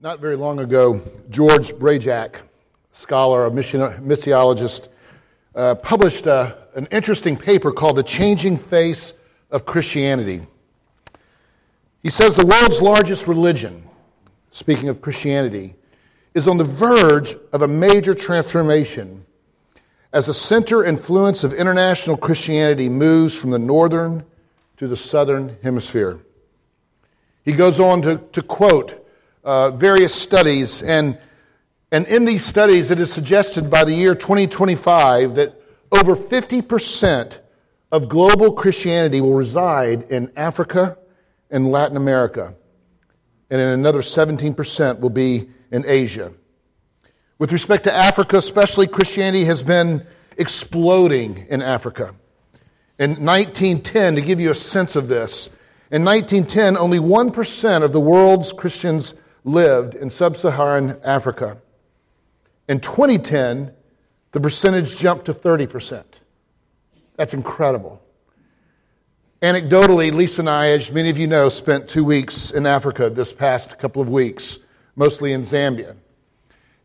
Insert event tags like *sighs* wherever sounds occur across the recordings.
Not very long ago, George Brajak, scholar, a missiologist, uh, published uh, an interesting paper called The Changing Face of Christianity. He says the world's largest religion, speaking of Christianity, is on the verge of a major transformation as the center influence of international Christianity moves from the northern to the southern hemisphere. He goes on to, to quote uh, various studies, and, and in these studies, it is suggested by the year 2025 that over 50% of global Christianity will reside in Africa and Latin America, and another 17% will be in Asia. With respect to Africa, especially, Christianity has been exploding in Africa. In 1910, to give you a sense of this, in 1910, only 1% of the world's Christians lived in sub Saharan Africa. In 2010, the percentage jumped to 30%. That's incredible. Anecdotally, Lisa and I, as many of you know, spent two weeks in Africa this past couple of weeks, mostly in Zambia.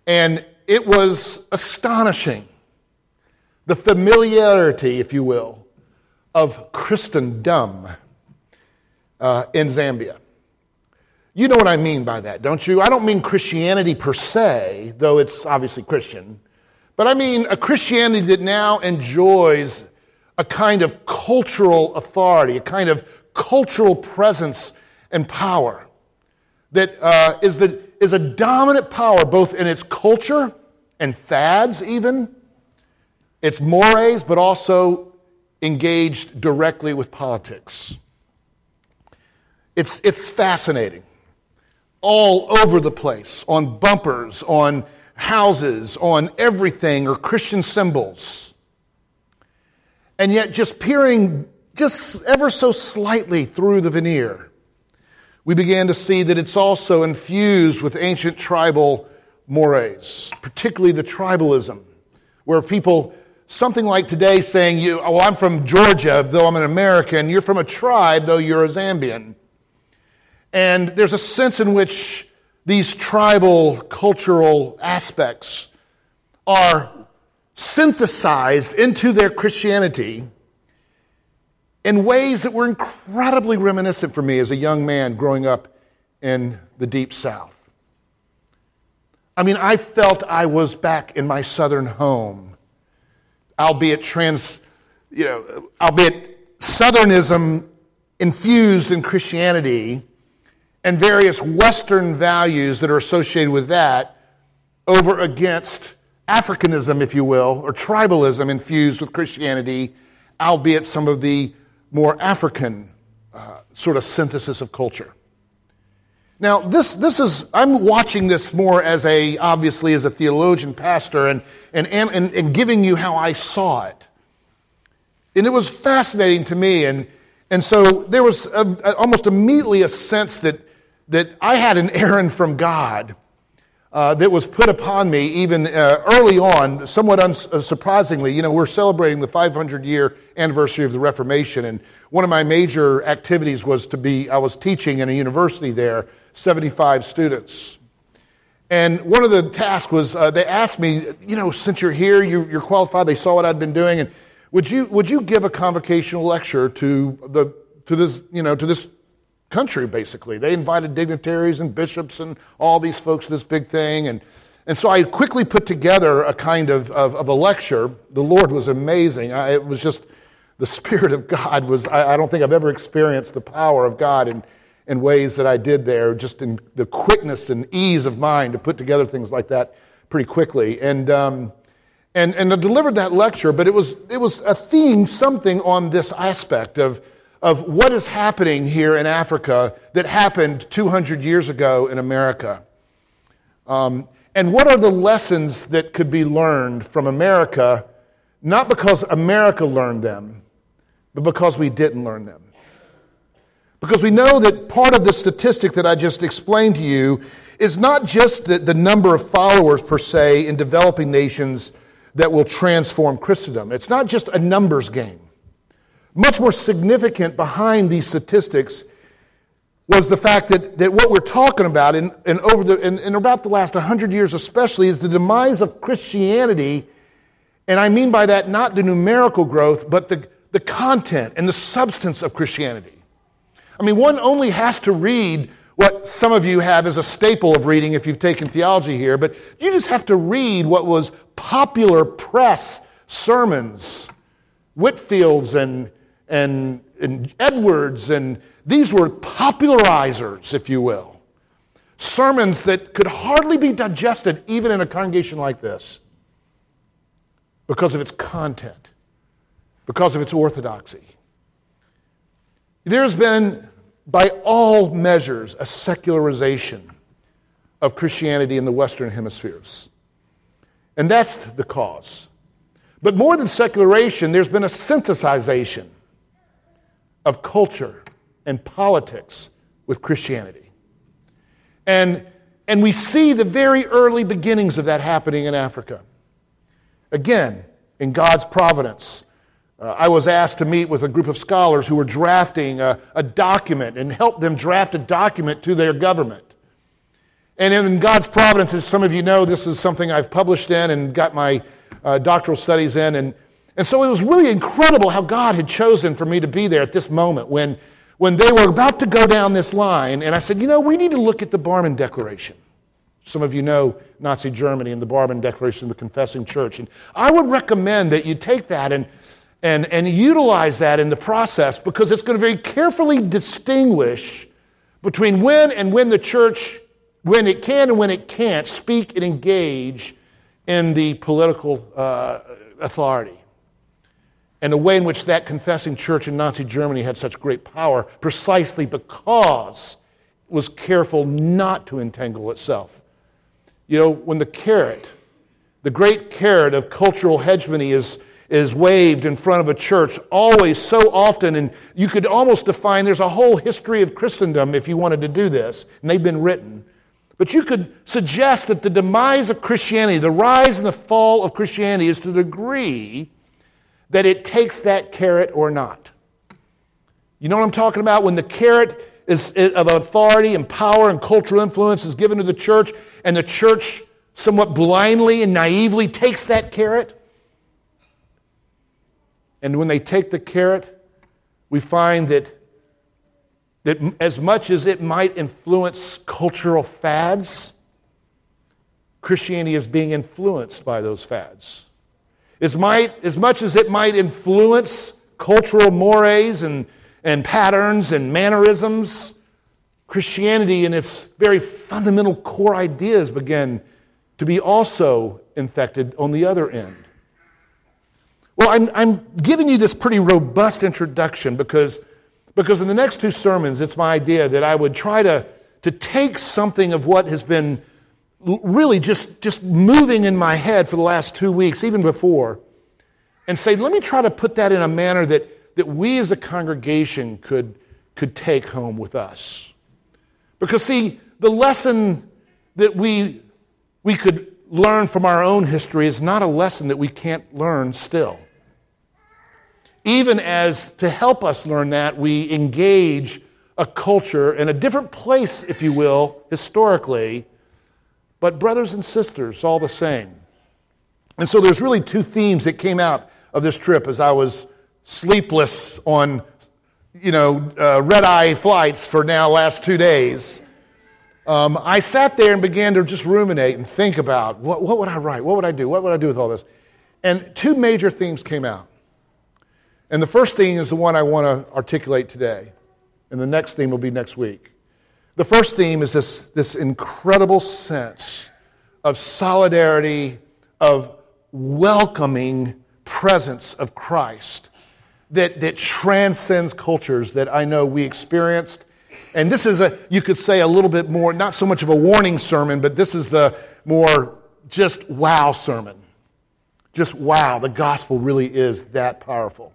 And it was astonishing the familiarity, if you will, of Christendom uh, in Zambia. You know what I mean by that, don't you? I don't mean Christianity per se, though it's obviously Christian, but I mean a Christianity that now enjoys a kind of cultural authority, a kind of cultural presence and power that uh, is the, is a dominant power both in its culture and fads, even, its mores, but also engaged directly with politics. It's, it's fascinating all over the place on bumpers, on houses, on everything, or Christian symbols. And yet, just peering just ever so slightly through the veneer, we began to see that it's also infused with ancient tribal mores, particularly the tribalism, where people, something like today saying, you, oh, I'm from Georgia, though I'm an American, you're from a tribe, though you're a Zambian. And there's a sense in which these tribal cultural aspects are synthesized into their Christianity in ways that were incredibly reminiscent for me as a young man growing up in the deep south. I mean, I felt I was back in my southern home, albeit trans, you know, albeit southernism infused in Christianity and various Western values that are associated with that over against Africanism, if you will, or tribalism infused with Christianity, albeit some of the more African uh, sort of synthesis of culture. Now, this, this is, I'm watching this more as a, obviously, as a theologian pastor and, and, and, and giving you how I saw it. And it was fascinating to me. And, and so there was a, a, almost immediately a sense that that I had an errand from God uh, that was put upon me even uh, early on, somewhat unsurprisingly. Uh, you know, we're celebrating the 500 year anniversary of the Reformation, and one of my major activities was to be, I was teaching in a university there, 75 students. And one of the tasks was uh, they asked me, you know, since you're here, you, you're qualified, they saw what I'd been doing, and would you, would you give a convocational lecture to, the, to, this, you know, to this country, basically. They invited dignitaries and bishops and all these folks to this big thing. And, and so I quickly put together a kind of, of, of a lecture. The Lord was amazing. I, it was just the *laughs* Spirit of God was, I, I, don't think I've ever experienced the power of God in, in ways that I did there, just in the quickness and ease of mind to put together things like that pretty quickly. And, um, and, and I delivered that lecture, but it was, it was a theme, something on this aspect of of what is happening here in Africa that happened 200 years ago in America. Um, and what are the lessons that could be learned from America, not because America learned them, but because we didn't learn them? Because we know that part of the statistic that I just explained to you is not just the, the number of followers per se in developing nations that will transform Christendom. It's not just a numbers game. Much more significant behind these statistics was the fact that, that what we're talking about in, in over the, in, in about the last 100 years especially is the demise of Christianity. And I mean by that not the numerical growth, but the, the content and the substance of Christianity. I mean, one only has to read what some of you have as a staple of reading if you've taken theology here, but you just have to read what was popular press sermons, Whitefield's and, and, and Edwards, and these were popularizers, if you will. Sermons that could hardly be digested even in a congregation like this because of its content, because of its orthodoxy. There's been by all measures, a secularization of Christianity in the Western hemispheres. And that's the cause. But more than secularization, there's been a synthesization of culture and politics with Christianity. And, and we see the very early beginnings of that happening in Africa. Again, in God's providence, uh, I was asked to meet with a group of scholars who were drafting a, a document and help them draft a document to their government. And in God's providence, as some of you know, this is something I've published in and got my uh, doctoral studies in. And, and so it was really incredible how God had chosen for me to be there at this moment when, when they were about to go down this line. And I said, you know, we need to look at the Barmen Declaration. Some of you know Nazi Germany and the Barmen Declaration of the Confessing Church. And I would recommend that you take that and and, and utilize that in the process because it's going to very carefully distinguish between when and when the church, when it can and when it can't, speak and engage in the political uh, authority. And the way in which that confessing church in Nazi Germany had such great power precisely because it was careful not to entangle itself. You know, when the carrot, the great carrot of cultural hegemony is is waved in front of a church always so often and you could almost define there's a whole history of christendom if you wanted to do this and they've been written but you could suggest that the demise of christianity the rise and the fall of christianity is to the degree that it takes that carrot or not you know what i'm talking about when the carrot is, of authority and power and cultural influence is given to the church and the church somewhat blindly and naively takes that carrot and when they take the carrot, we find that, that as much as it might influence cultural fads, Christianity is being influenced by those fads. As, might, as much as it might influence cultural mores and, and patterns and mannerisms, Christianity and its very fundamental core ideas begin to be also infected on the other end. Well, I'm, I'm giving you this pretty robust introduction because, because in the next two sermons, it's my idea that I would try to, to take something of what has been really just, just moving in my head for the last two weeks, even before, and say, let me try to put that in a manner that, that we as a congregation could, could take home with us. Because, see, the lesson that we, we could learn from our own history is not a lesson that we can't learn still even as to help us learn that, we engage a culture in a different place, if you will, historically, but brothers and sisters all the same. And so there's really two themes that came out of this trip as I was sleepless on, you know, uh, red eye flights for now last two days. Um, I sat there and began to just ruminate and think about what, what would I write? What would I do? What would I do with all this? And two major themes came out. And the first theme is the one I want to articulate today, and the next theme will be next week. The first theme is this, this incredible sense of solidarity, of welcoming presence of Christ that, that transcends cultures that I know we experienced. And this is a, you could say, a little bit more, not so much of a warning sermon, but this is the more just wow sermon. Just wow, the gospel really is that powerful.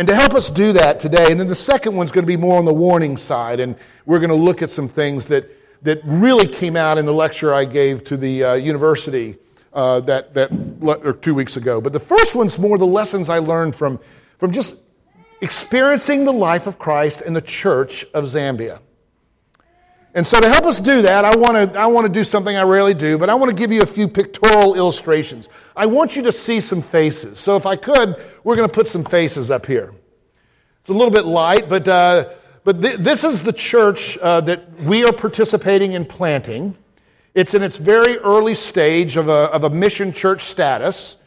And to help us do that today, and then the second one's going to be more on the warning side, and we're going to look at some things that, that really came out in the lecture I gave to the uh, university uh, that, that or two weeks ago. But the first one's more the lessons I learned from, from just experiencing the life of Christ in the church of Zambia. And so, to help us do that, I want to I want to do something I rarely do, but I want to give you a few pictorial illustrations. I want you to see some faces. So, if I could, we're going to put some faces up here. It's a little bit light, but uh, but th- this is the church uh, that we are participating in planting. It's in its very early stage of a, of a mission church status.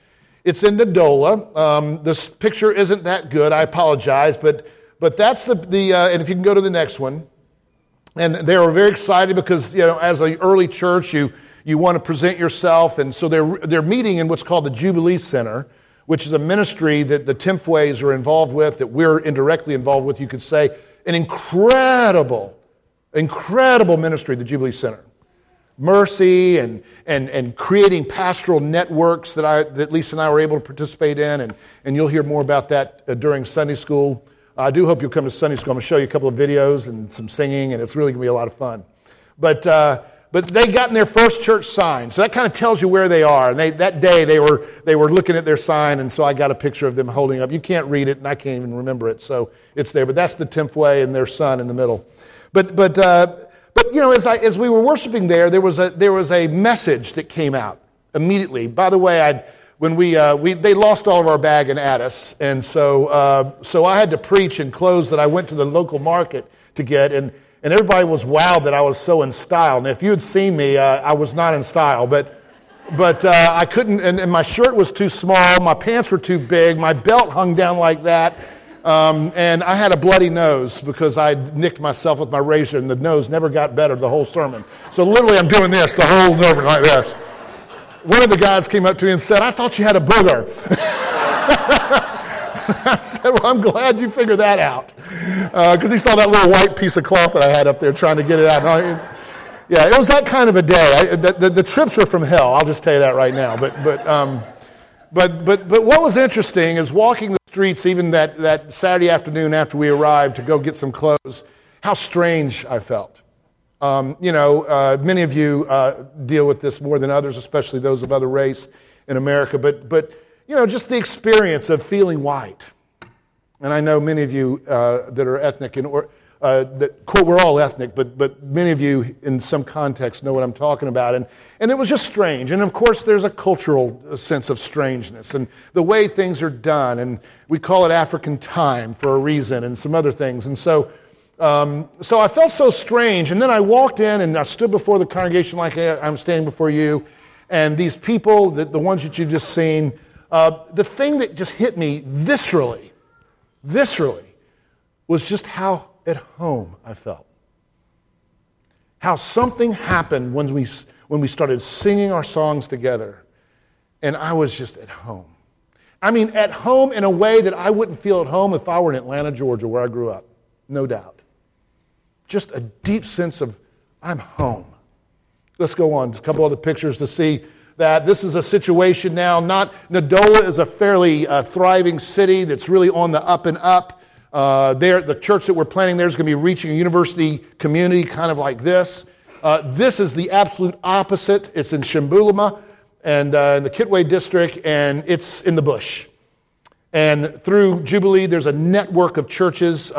It's in Ndola. Um, this picture isn't that good. I apologize, but but that's the the uh, and if you can go to the next one. And they were very excited because, you know, as an early church, you, you want to present yourself. And so they're, they're meeting in what's called the Jubilee Center, which is a ministry that the Timthways are involved with, that we're indirectly involved with, you could say. An incredible, incredible ministry, the Jubilee Center. Mercy and, and, and creating pastoral networks that, I, that Lisa and I were able to participate in. And, and you'll hear more about that uh, during Sunday school. I do hope you'll come to Sunday school. I'm going to show you a couple of videos and some singing, and it's really going to be a lot of fun. But, uh, but they got in their first church sign, so that kind of tells you where they are. And they, that day they were, they were looking at their sign, and so I got a picture of them holding up. You can't read it, and I can't even remember it, so it's there. But that's the Timthway and their son in the middle. But, but, uh, but you know, as, I, as we were worshiping there, there was, a, there was a message that came out immediately. By the way, I'd when we, uh, we they lost all of our bag in Addis, and so uh, so I had to preach in clothes that I went to the local market to get, and and everybody was wowed that I was so in style. And if you had seen me, uh, I was not in style, but but uh, I couldn't, and, and, my shirt was too small, my pants were too big, my belt hung down like that. Um, and I had a bloody nose because I nicked myself with my razor, and the nose never got better the whole sermon. So literally, I'm doing this the whole sermon like this one of the guys came up to me and said, I thought you had a booger. *laughs* I said, Well, I'm glad you figured that out. Because uh, he saw that little white piece of cloth that I had up there trying to get it out. yeah, it was that kind of a day. I, the, the, the, trips were from hell, I'll just tell you that right now. But, but, um, but, but, but what was interesting is walking the streets, even that, that Saturday afternoon after we arrived to go get some clothes, how strange I felt. Um, you know, uh, many of you uh, deal with this more than others, especially those of other race in America. But, but you know, just the experience of feeling white. And I know many of you uh, that are ethnic and or uh, that quote, we're all ethnic, but but many of you in some context know what I'm talking about. And and it was just strange. And of course, there's a cultural sense of strangeness and the way things are done. And we call it African time for a reason, and some other things. And so um, so I felt so strange. And then I walked in and I stood before the congregation like I'm standing before you. And these people, the, the ones that you've just seen, uh, the thing that just hit me viscerally, viscerally, was just how at home I felt. How something happened when we, when we started singing our songs together, and I was just at home. I mean, at home in a way that I wouldn't feel at home if I were in Atlanta, Georgia, where I grew up, no doubt just a deep sense of, I'm home. Let's go on. A couple other pictures to see that this is a situation now. Not Ndola is a fairly uh, thriving city that's really on the up and up. Uh, there, the church that we're planning there is going to be reaching a university community, kind of like this. Uh, this is the absolute opposite. It's in Shimbuluma and uh, in the Kitwe district, and it's in the bush. And through Jubilee, there's a network of churches.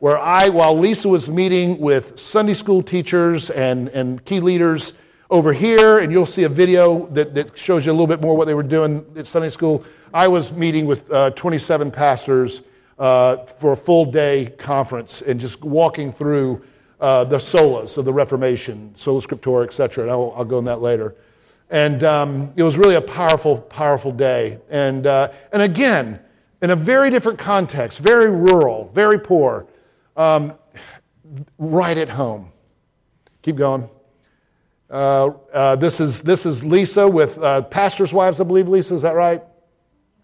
Where I, while Lisa was meeting with Sunday school teachers and, and key leaders over here, and you'll see a video that, that shows you a little bit more what they were doing at Sunday school, I was meeting with uh, 27 pastors uh, for a full day conference and just walking through uh, the solas of the Reformation, sola scriptura, etc. And I'll, I'll, go on that later. And um, it was really a powerful, powerful day. And, uh, and again, in a very different context, very rural, very poor. Um, right at home. Keep going. Uh, uh, this, is, this is Lisa with uh, pastors' wives, I believe, Lisa, is that right?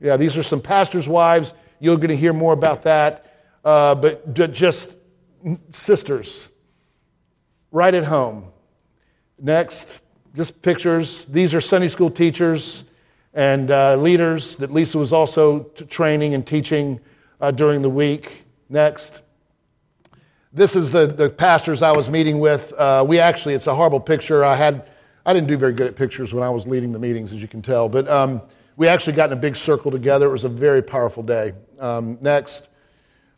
Yeah, these are some pastors' wives. You're going to hear more about that. Uh, but just sisters, right at home. Next, just pictures. These are Sunday school teachers and uh, leaders that Lisa was also t- training and teaching uh, during the week. Next. This is the, the pastors I was meeting with. Uh, we actually, it's a horrible picture. I had, I didn't do very good at pictures when I was leading the meetings, as you can tell. But um, we actually got in a big circle together. It was a very powerful day. Um, next.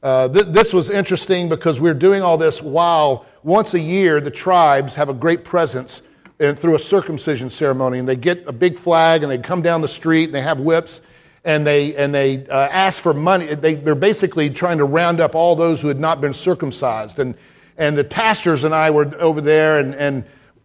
Uh, th- this was interesting because we are doing all this while once a year, the tribes have a great presence and through a circumcision ceremony, and they get a big flag and they come down the street and they have whips and they and they uh, ask for money. They, they're basically trying to round up all those who had not been circumcised. And and the pastors and I were over there, and and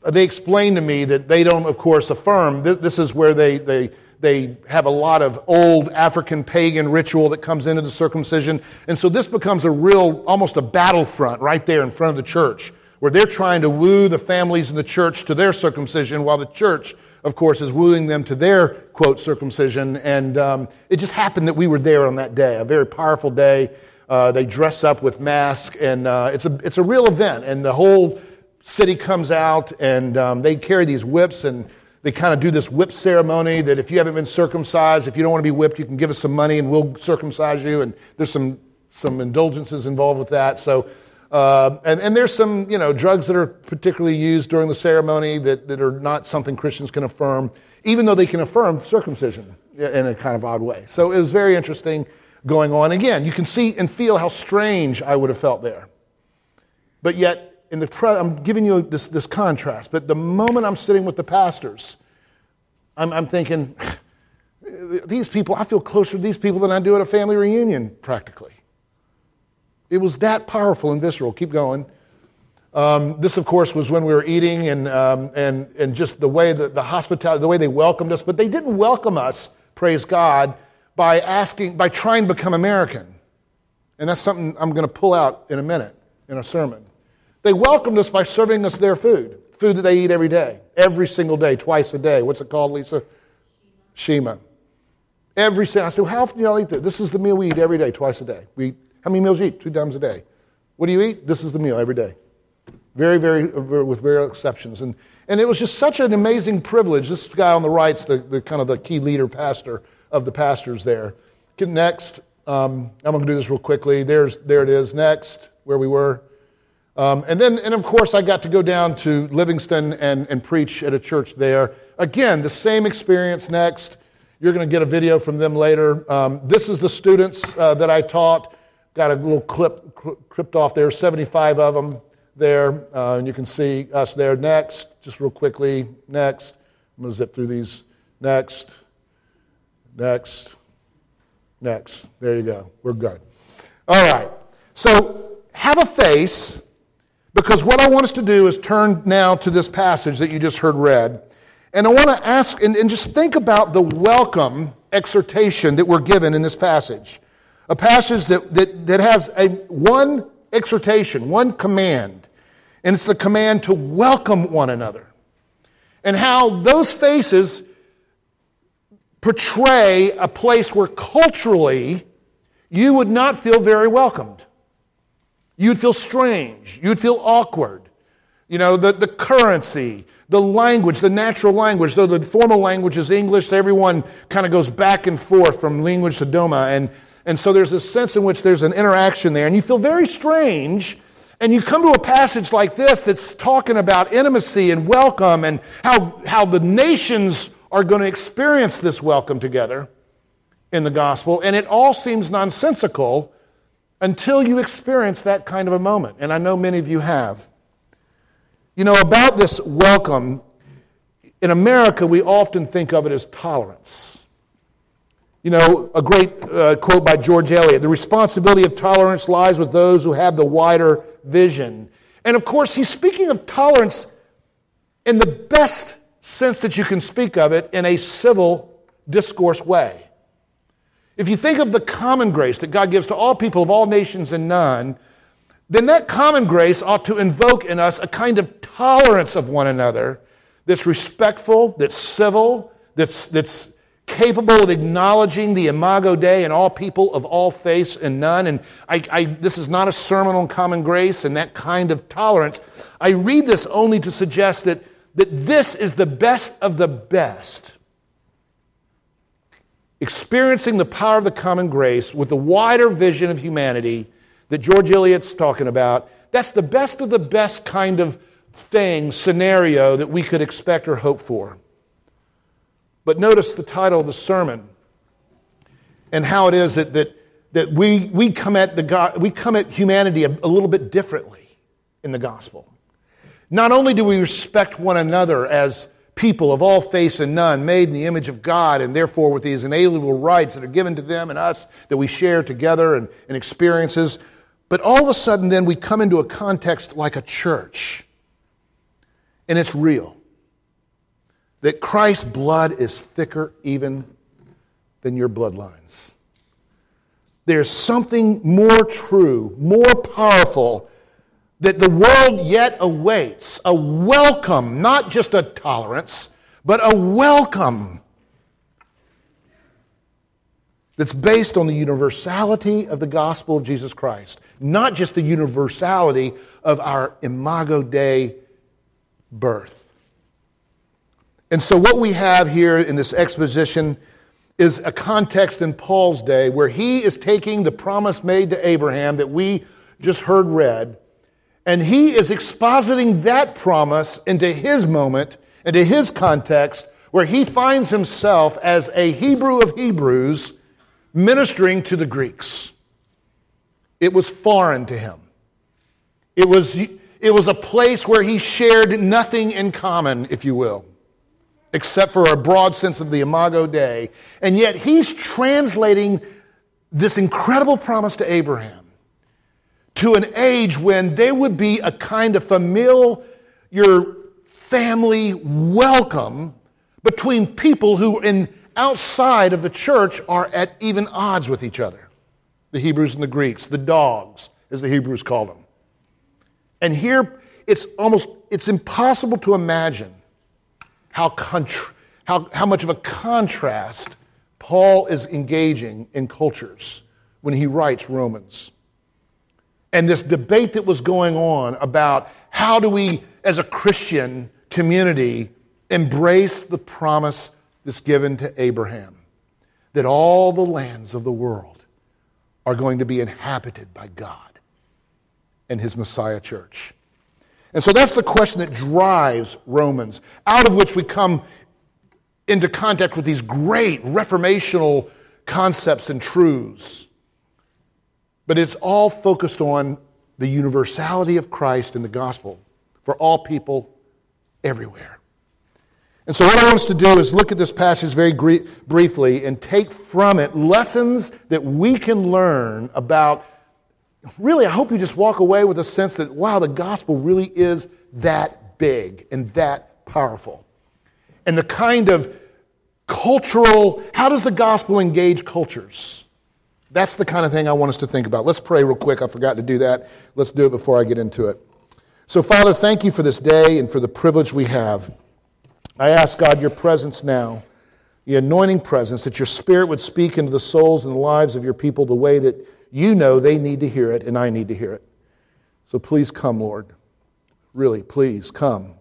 they explained to me that they don't, of course, affirm. This, this is where they they they have a lot of old African pagan ritual that comes into the circumcision. And so this becomes a real, almost a battlefront right there in front of the church, where they're trying to woo the families in the church to their circumcision, while the church, of course, is wooing them to their, quote, circumcision. And um, it just happened that we were there on that day, a very powerful day. Uh, they dress up with masks, and uh, it's, a, it's a real event. And the whole city comes out, and um, they carry these whips and they kind of do this whip ceremony that if you haven't been circumcised, if you don't want to be whipped, you can give us some money and we'll circumcise you. And there's some, some indulgences involved with that. So, uh, and, and there's some, you know, drugs that are particularly used during the ceremony that, that are not something Christians can affirm, even though they can affirm circumcision in a kind of odd way. So it was very interesting going on. Again, you can see and feel how strange I would have felt there. But yet, in the pre- I'm giving you this, this contrast, but the moment I'm sitting with the pastors, I'm, I'm thinking, *sighs* these people, I feel closer to these people than I do at a family reunion, practically. It was that powerful and visceral. Keep going. Um, this, of course, was when we were eating and, um, and, and just the way that the hospitality, the way they welcomed us. But they didn't welcome us, praise God, by asking, by trying to become American. And that's something I'm going to pull out in a minute in a sermon. They welcomed us by serving us their food, food that they eat every day, every single day, twice a day. What's it called, Lisa? Shema. Every single. I said, well, how often do y'all eat this? This is the meal we eat every day, twice a day. We eat, how many meals you eat? Two times a day. What do you eat? This is the meal every day. Very, very, with very exceptions. And, and it was just such an amazing privilege. This guy on the right's the, the kind of the key leader pastor of the pastors there. Next, um, I'm going to do this real quickly. There's, there it is. Next, where we were. Um, and then, and of course, I got to go down to Livingstone and, and preach at a church there. Again, the same experience next. You're going to get a video from them later. Um, this is the students uh, that I taught. Got a little clip clipped off there, 75 of them there. Uh, and you can see us there. Next, just real quickly. Next. I'm going to zip through these. Next. Next. Next. There you go. We're good. All right. So have a face because what I want us to do is turn now to this passage that you just heard read. And I want to ask and, and just think about the welcome exhortation that we're given in this passage. A passage that, that, that has a, one exhortation, one command. And it's the command to welcome one another. And how those faces portray a place where culturally you would not feel very welcomed. You'd feel strange. You'd feel awkward. You know, the, the currency, the language, the natural language, though the formal language is English, everyone kind of goes back and forth from language to Doma. And, and so there's a sense in which there's an interaction there. And you feel very strange. And you come to a passage like this that's talking about intimacy and welcome and how, how the nations are going to experience this welcome together in the gospel. And it all seems nonsensical until you experience that kind of a moment. And I know many of you have. You know, about this welcome, in America, we often think of it as tolerance. You know, a great uh, quote by George Eliot the responsibility of tolerance lies with those who have the wider vision. And of course, he's speaking of tolerance in the best sense that you can speak of it in a civil discourse way. If you think of the common grace that God gives to all people of all nations and none, then that common grace ought to invoke in us a kind of tolerance of one another that's respectful, that's civil, that's, that's capable of acknowledging the imago Dei in all people of all faiths and none. And I, I, this is not a sermon on common grace and that kind of tolerance. I read this only to suggest that, that this is the best of the best experiencing the power of the common grace with the wider vision of humanity that George Eliot's talking about, that's the best of the best kind of thing, scenario that we could expect or hope for. But notice the title of the sermon and how it is that, that, that we, we, come at the God, we come at humanity a, a little bit differently. in the gospel. Not only do we respect one another as people of all face and none, made in the image of God, and therefore with these inalienable rights that are given to them and us that we share together and, and experiences, but all of a sudden then we come into a context like a church, and it's real. That Christ's blood is thicker even than your bloodlines. There's something more true, more powerful that the world yet awaits a welcome, not just a tolerance, but a welcome that's based on the universality of the gospel of Jesus Christ, not just the universality of our Imago Dei birth. And so, what we have here in this exposition is a context in Paul's day where he is taking the promise made to Abraham that we just heard read and he is expositing that promise into his moment, into his context, where he finds himself as a Hebrew of Hebrews ministering to the Greeks. It was foreign to him. It was, it was a place where he shared nothing in common, if you will, except for a broad sense of the Imago Dei. And yet he's translating this incredible promise to Abraham to an age when they would be a kind of familial, your family welcome between people who in outside of the church are at even odds with each other. The Hebrews and the Greeks, the dogs, as the Hebrews called them. And here it's almost it's impossible to imagine how, how, how much of a contrast Paul is engaging in cultures when he writes Romans and this debate that was going on about how do we, as a Christian community, embrace the promise that's given to Abraham that all the lands of the world are going to be inhabited by God and his Messiah church. And so that's the question that drives Romans, out of which we come into contact with these great reformational concepts and truths. But it's all focused on the universality of Christ and the gospel for all people everywhere. And so, what I want us to do is look at this passage very briefly and take from it lessons that we can learn about. Really, I hope you just walk away with a sense that, wow, the gospel really is that big and that powerful. And the kind of cultural, how does the gospel engage cultures? That's the kind of thing I want us to think about. Let's pray real quick. I forgot to do that. Let's do it before I get into it. So, Father, thank you for this day and for the privilege we have. I ask, God, your presence now, the anointing presence, that your spirit would speak into the souls and the lives of your people the way that you know they need to hear it and I need to hear it. So please come, Lord. Really, please come.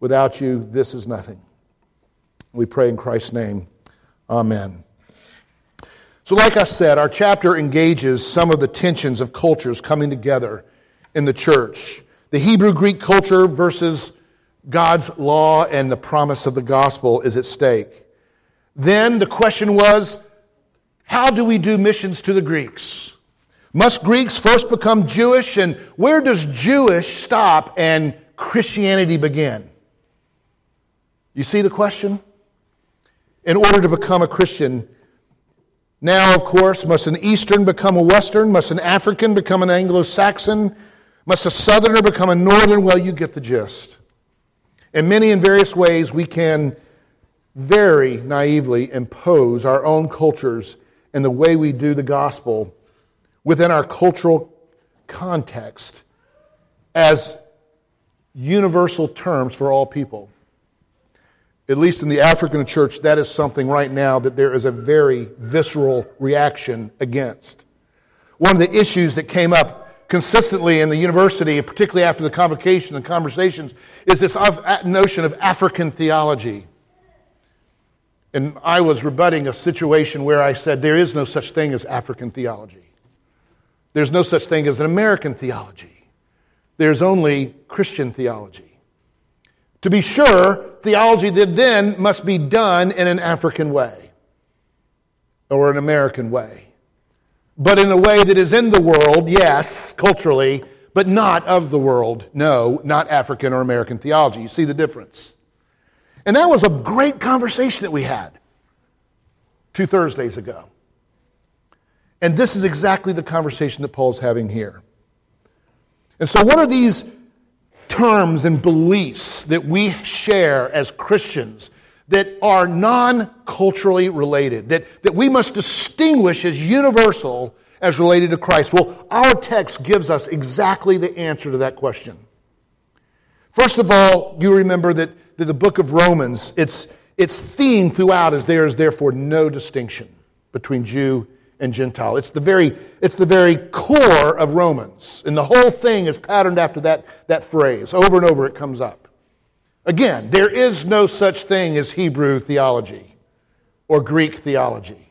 Without you, this is nothing. We pray in Christ's name. Amen. So, like I said, our chapter engages some of the tensions of cultures coming together in the church. The Hebrew Greek culture versus God's law and the promise of the gospel is at stake. Then the question was how do we do missions to the Greeks? Must Greeks first become Jewish? And where does Jewish stop and Christianity begin? You see the question? In order to become a Christian, now, of course, must an Eastern become a Western? Must an African become an Anglo Saxon? Must a Southerner become a Northern? Well, you get the gist. In many and various ways, we can very naively impose our own cultures and the way we do the gospel within our cultural context as universal terms for all people at least in the African church, that is something right now that there is a very visceral reaction against. One of the issues that came up consistently in the university, particularly after the convocation and conversations, is this notion of African theology. And I was rebutting a situation where I said there is no such thing as African theology. There's no such thing as an American theology. There's only Christian theology. To be sure, theology that then must be done in an African way or an American way. But in a way that is in the world, yes, culturally, but not of the world. No, not African or American theology. You see the difference. And that was a great conversation that we had two Thursdays ago. And this is exactly the conversation that Paul's having here. And so, what are these terms and beliefs that we share as Christians that are non culturally related, that, that we must distinguish as universal as related to Christ? Well, our text gives us exactly the answer to that question. First of all, you remember that, the book of Romans, its, its theme throughout is there is therefore no distinction between Jew and Gentile. It's the very, it's the very core of Romans. And the whole thing is patterned after that, that phrase. Over and over it comes up. Again, there is no such thing as Hebrew theology or Greek theology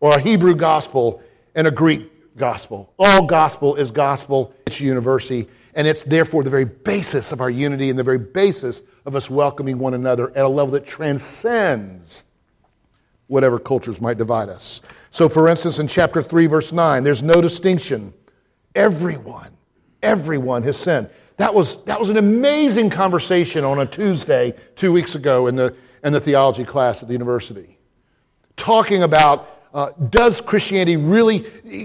or a Hebrew gospel and a Greek gospel. All gospel is gospel, it's university, and it's therefore the very basis of our unity and the very basis of us welcoming one another at a level that transcends whatever cultures might divide us. So, for instance, in chapter 3, verse 9, there's no distinction. Everyone, everyone has sinned. That was, that was an amazing conversation on a Tuesday two weeks ago in the, in the theology class at the university. Talking about uh, does Christianity really,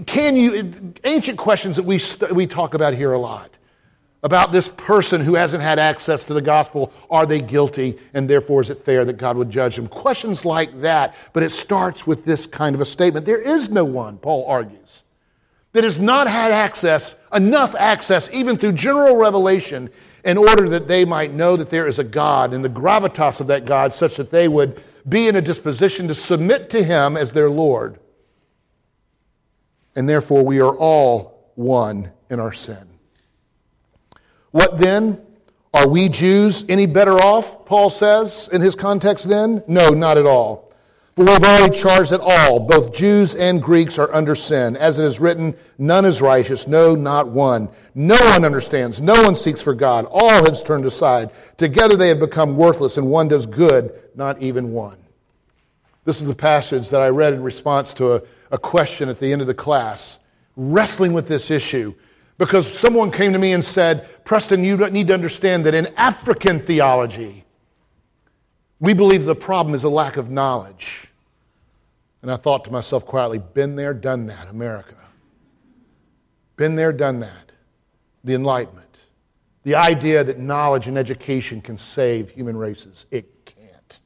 can you, ancient questions that we, we talk about here a lot about this person who hasn't had access to the gospel. Are they guilty? And therefore, is it fair that God would judge them? Questions like that, but it starts with this kind of a statement. There is no one, Paul argues, that has not had access, enough access, even through general revelation, in order that they might know that there is a God and the gravitas of that God, such that they would be in a disposition to submit to Him as their Lord. And therefore, we are all one in our sin. What then? Are we Jews any better off, Paul says in his context then? No, not at all. For we've already charged that all, both Jews and Greeks, are under sin. As it is written, none is righteous, no, not one. No one understands, no one seeks for God. All has turned aside. Together they have become worthless, and one does good, not even one. This is the passage that I read in response to a, a question at the end of the class, wrestling with this issue because someone came to me and said, Preston, you need to understand that in African theology, we believe the problem is a lack of knowledge. And I thought to myself quietly, been there, done that, America. Been there, done that. The Enlightenment. The idea that knowledge and education can save human races. It can't.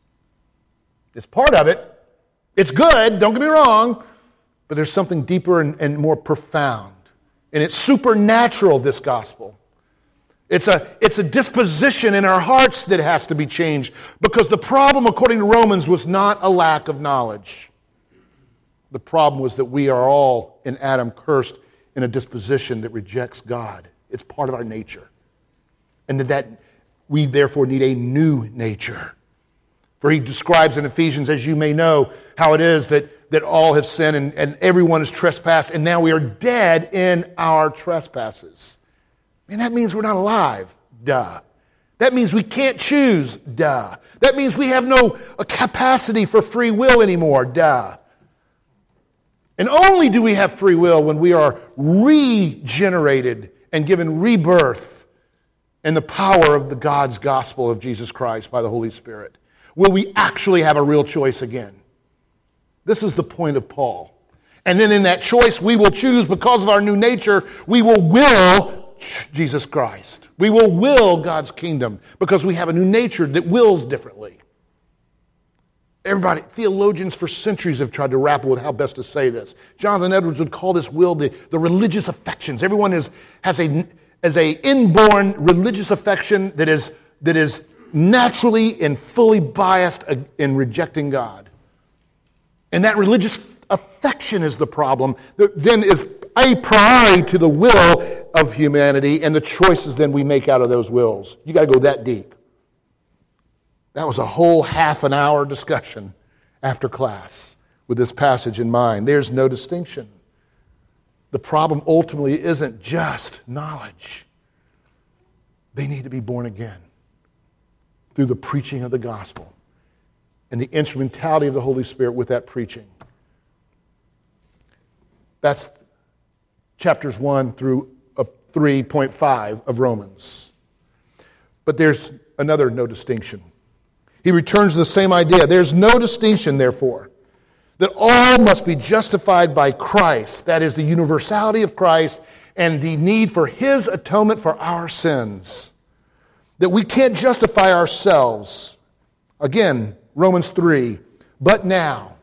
It's part of it. It's good, don't get me wrong, but there's something deeper and, and more profound and it's supernatural, this gospel. It's a, it's a disposition in our hearts that has to be changed because the problem, according to Romans, was not a lack of knowledge. The problem was that we are all in Adam cursed in a disposition that rejects God. It's part of our nature. And that that we therefore need a new nature. For he describes in Ephesians, as you may know, how it is that that all have sinned and, and everyone has trespassed, and now we are dead in our trespasses. And that means we're not alive. Duh. That means we can't choose. Duh. That means we have no capacity for free will anymore. Duh. And only do we have free will when we are regenerated and given rebirth in the power of the God's gospel of Jesus Christ by the Holy Spirit. Will we actually have a real choice again? This is the point of Paul. And then in that choice, we will choose because of our new nature, we will will Jesus Christ. We will will God's kingdom because we have a new nature that wills differently. Everybody, theologians for centuries have tried to grapple with how best to say this. Jonathan Edwards would call this will the, the religious affections. Everyone is, has a, as a inborn religious affection that is, that is naturally and fully biased in rejecting God and that religious affection is the problem, then is a priori to the will of humanity and the choices then we make out of those wills. You got to go that deep. That was a whole half an hour discussion after class with this passage in mind. There's no distinction. The problem ultimately isn't just knowledge, they need to be born again through the preaching of the gospel and the instrumentality of the Holy Spirit with that preaching. That's chapters 1 through uh, 3.5 of Romans. But there's another no distinction. He returns to the same idea. There's no distinction, therefore, that all must be justified by Christ. That is the universality of Christ and the need for his atonement for our sins. That we can't justify ourselves. Again, Romans 3. But now,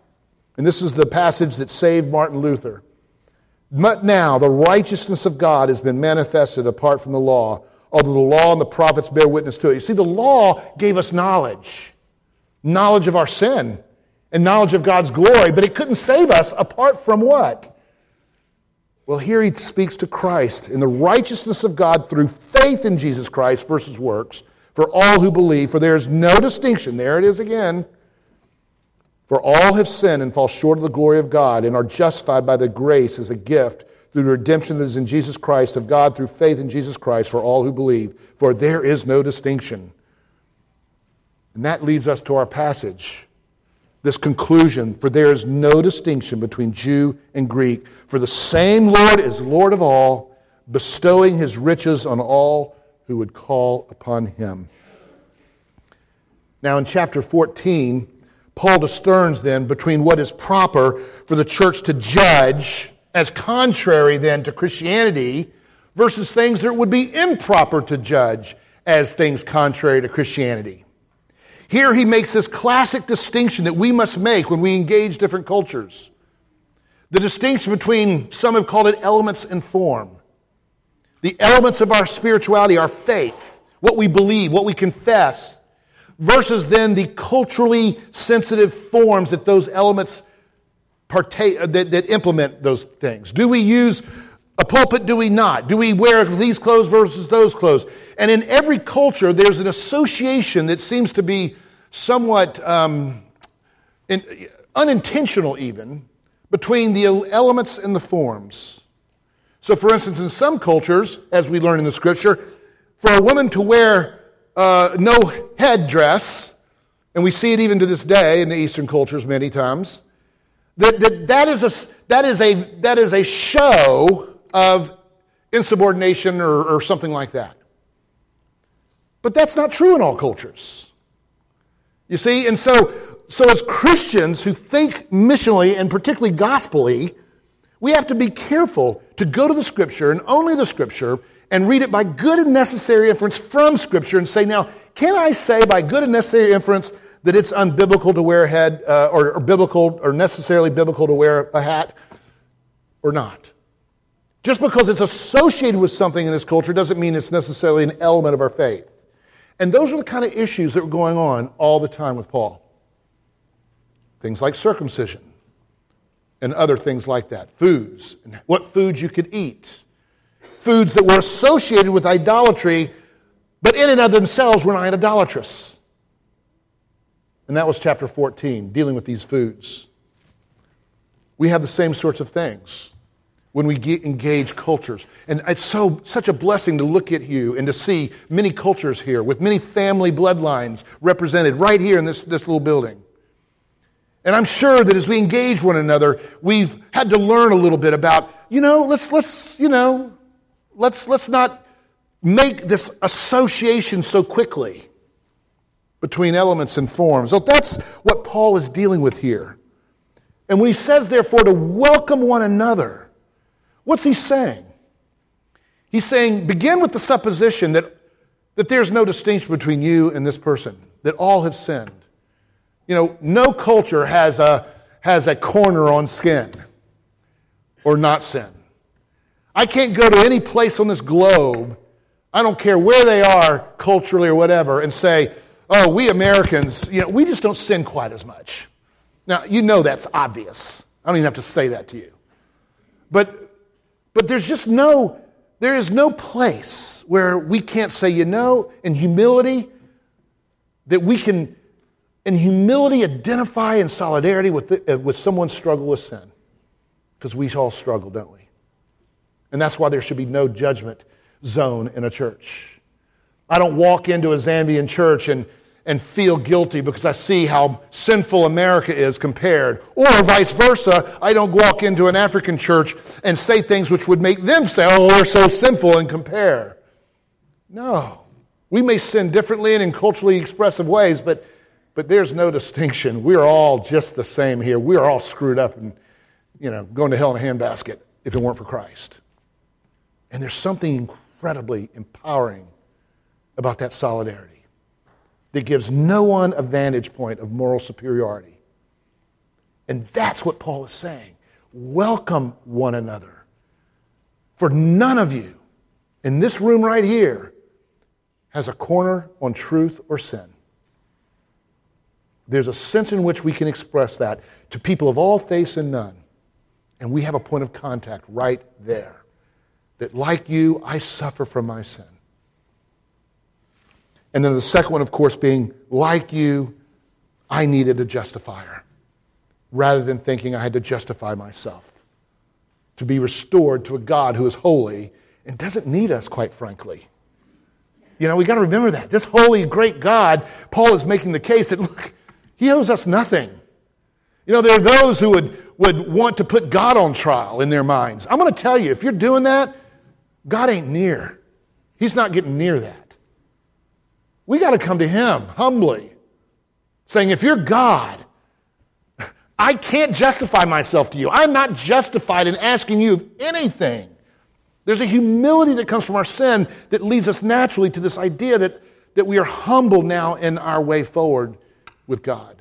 and this is the passage that saved Martin Luther. But now the righteousness of God has been manifested apart from the law, although the law and the prophets bear witness to it. You see, the law gave us knowledge knowledge of our sin and knowledge of God's glory, but it couldn't save us apart from what? Well, here he speaks to Christ in the righteousness of God through faith in Jesus Christ versus works for all who believe, for there is no distinction. There it is again. For all have sinned and fall short of the glory of God and are justified by the grace as a gift through the redemption that is in Jesus Christ of God through faith in Jesus Christ for all who believe. For there is no distinction. And that leads us to our passage. This conclusion, for there is no distinction between Jew and Greek, for the same Lord is Lord of all, bestowing his riches on all who would call upon him. Now, in chapter 14, Paul discerns then between what is proper for the church to judge as contrary then to Christianity versus things that would be improper to judge as things contrary to Christianity. Here he makes this classic distinction that we must make when we engage different cultures. The distinction between, some have called it elements and form. The elements of our spirituality, our faith, what we believe, what we confess, versus then the culturally sensitive forms that those elements partake, that, that implement those things. Do we use a pulpit do we not? Do we wear these clothes versus those clothes? And in every culture, there's an association that seems to be somewhat um, in, unintentional, even, between the elements and the forms. So, for instance, in some cultures, as we learn in the scripture, for a woman to wear uh, no headdress, and we see it even to this day in the Eastern cultures many times, that, that, that, is, a, that, is, a, that is a show of insubordination or, or something like that. But that's not true in all cultures. You see? And so, so as Christians who think missionally and particularly gospelly, we have to be careful to go to the Scripture and only the Scripture and read it by good and necessary inference from Scripture and say, now, can I say by good and necessary inference that it's unbiblical to wear a head uh, or, or biblical or necessarily biblical to wear a hat or not? Just because it's associated with something in this culture doesn't mean it's necessarily an element of our faith. And those are the kind of issues that were going on all the time with Paul. Things like circumcision and other things like that. Foods, and what foods you could eat. Foods that were associated with idolatry, but in and of themselves were not idolatrous. And that was chapter 14, dealing with these foods. We have the same sorts of things when we engage cultures. And it's so such a blessing to look at you and to see many cultures here with many family bloodlines represented right here in this, this little building. And I'm sure that as we engage one another, we've had to learn a little bit about, you know, let's let's, you know, let's let's not make this association so quickly between elements and forms. So that's what Paul is dealing with here. And when he says, therefore, to welcome one another, What's he saying? He's saying, begin with the supposition that, that there's no distinction between you and this person, that all have sinned. You know, no culture has a, has a corner on skin or not sin. I can't go to any place on this globe, I don't care where they are culturally or whatever, and say, oh, we Americans, you know, we just don't sin quite as much. Now, you know that's obvious. I don't even have to say that to you. But but there's just no, there is no place where we can't say, you know, in humility, that we can, in humility, identify in solidarity with, the, uh, with someone's struggle with sin. Because we all struggle, don't we? And that's why there should be no judgment zone in a church. I don't walk into a Zambian church and, and feel guilty because I see how sinful America is compared. Or vice versa, I don't walk into an African church and say things which would make them say, oh, we're so sinful and compare. No. We may sin differently and in culturally expressive ways, but, but there's no distinction. We're all just the same here. We are all screwed up and, you know, going to hell in a handbasket if it weren't for Christ. And there's something incredibly empowering about that solidarity that gives no one a vantage point of moral superiority. And that's what Paul is saying. Welcome one another. For none of you in this room right here has a corner on truth or sin. There's a sense in which we can express that to people of all faiths and none. And we have a point of contact right there. That, like you, I suffer from my sin. And then the second one, of course, being like you, I needed a justifier rather than thinking I had to justify myself. To be restored to a God who is holy and doesn't need us, quite frankly. You know, we got to remember that. This holy, great God, Paul is making the case that, look, he owes us nothing. You know, there are those who would, would want to put God on trial in their minds. I'm going to tell you, if you're doing that, God ain't near. He's not getting near that. We got to come to Him humbly, saying, If you're God, *laughs* I can't justify myself to you. I'm not justified in asking you of anything. There's a humility that comes from our sin that leads us naturally to this idea that, that we are humble now in our way forward with God.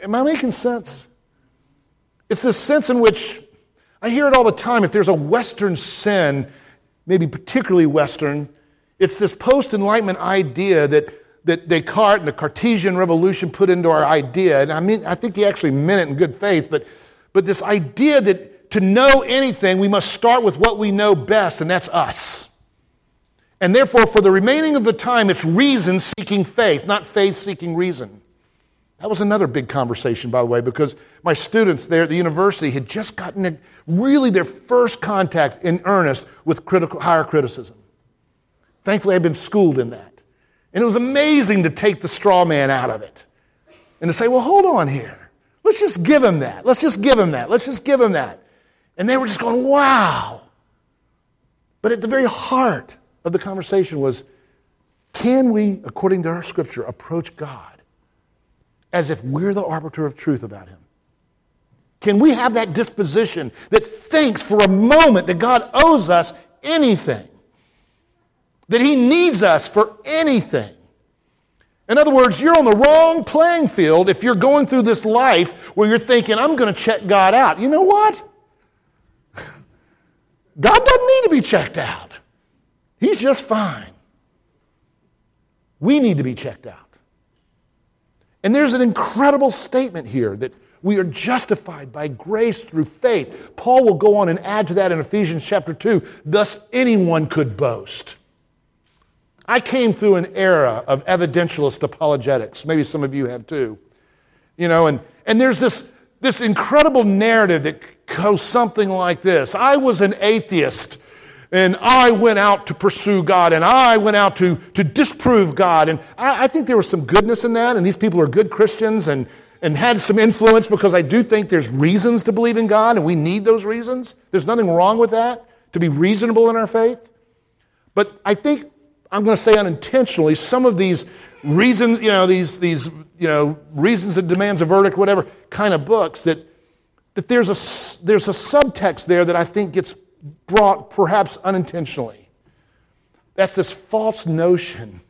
Am I making sense? It's this sense in which I hear it all the time. If there's a Western sin, maybe particularly Western, it's this post Enlightenment idea that, that Descartes and the Cartesian revolution put into our idea. And I mean, I think he actually meant it in good faith, but, but this idea that to know anything, we must start with what we know best, and that's us. And therefore, for the remaining of the time, it's reason seeking faith, not faith seeking reason. That was another big conversation, by the way, because my students there at the university had just gotten a, really their first contact in earnest with critical, higher criticism. Thankfully, I'd been schooled in that. And it was amazing to take the straw man out of it and to say, well, hold on here. Let's just give him that. Let's just give him that. Let's just give him that. And they were just going, wow. But at the very heart of the conversation was can we, according to our scripture, approach God as if we're the arbiter of truth about him? Can we have that disposition that thinks for a moment that God owes us anything? that He needs us for anything. In other words, you're on the wrong playing field if you're going through this life where you're thinking, I'm going to check God out. You know what? *laughs* God doesn't need to be checked out, He's just fine. We need to be checked out. And there's an incredible statement here that we are justified by grace through faith. Paul will go on and add to that in Ephesians chapter 2. Thus, anyone could boast. I came through an era of evidentialist apologetics. Maybe some of you have too. You know, and, and there's this, this incredible narrative that goes something like this I was an atheist, and I went out to pursue God, and I went out to, to disprove God. And I, I think there was some goodness in that, and these people are good Christians and, and had some influence because I do think there's reasons to believe in God, and we need those reasons. There's nothing wrong with that, to be reasonable in our faith. But I think I'm going to say unintentionally, some of these reasons, you know, these, these, you know, reasons that demands a verdict, whatever kind of books, that, that there's, a, there's a subtext there that I think gets brought perhaps unintentionally. That's this false notion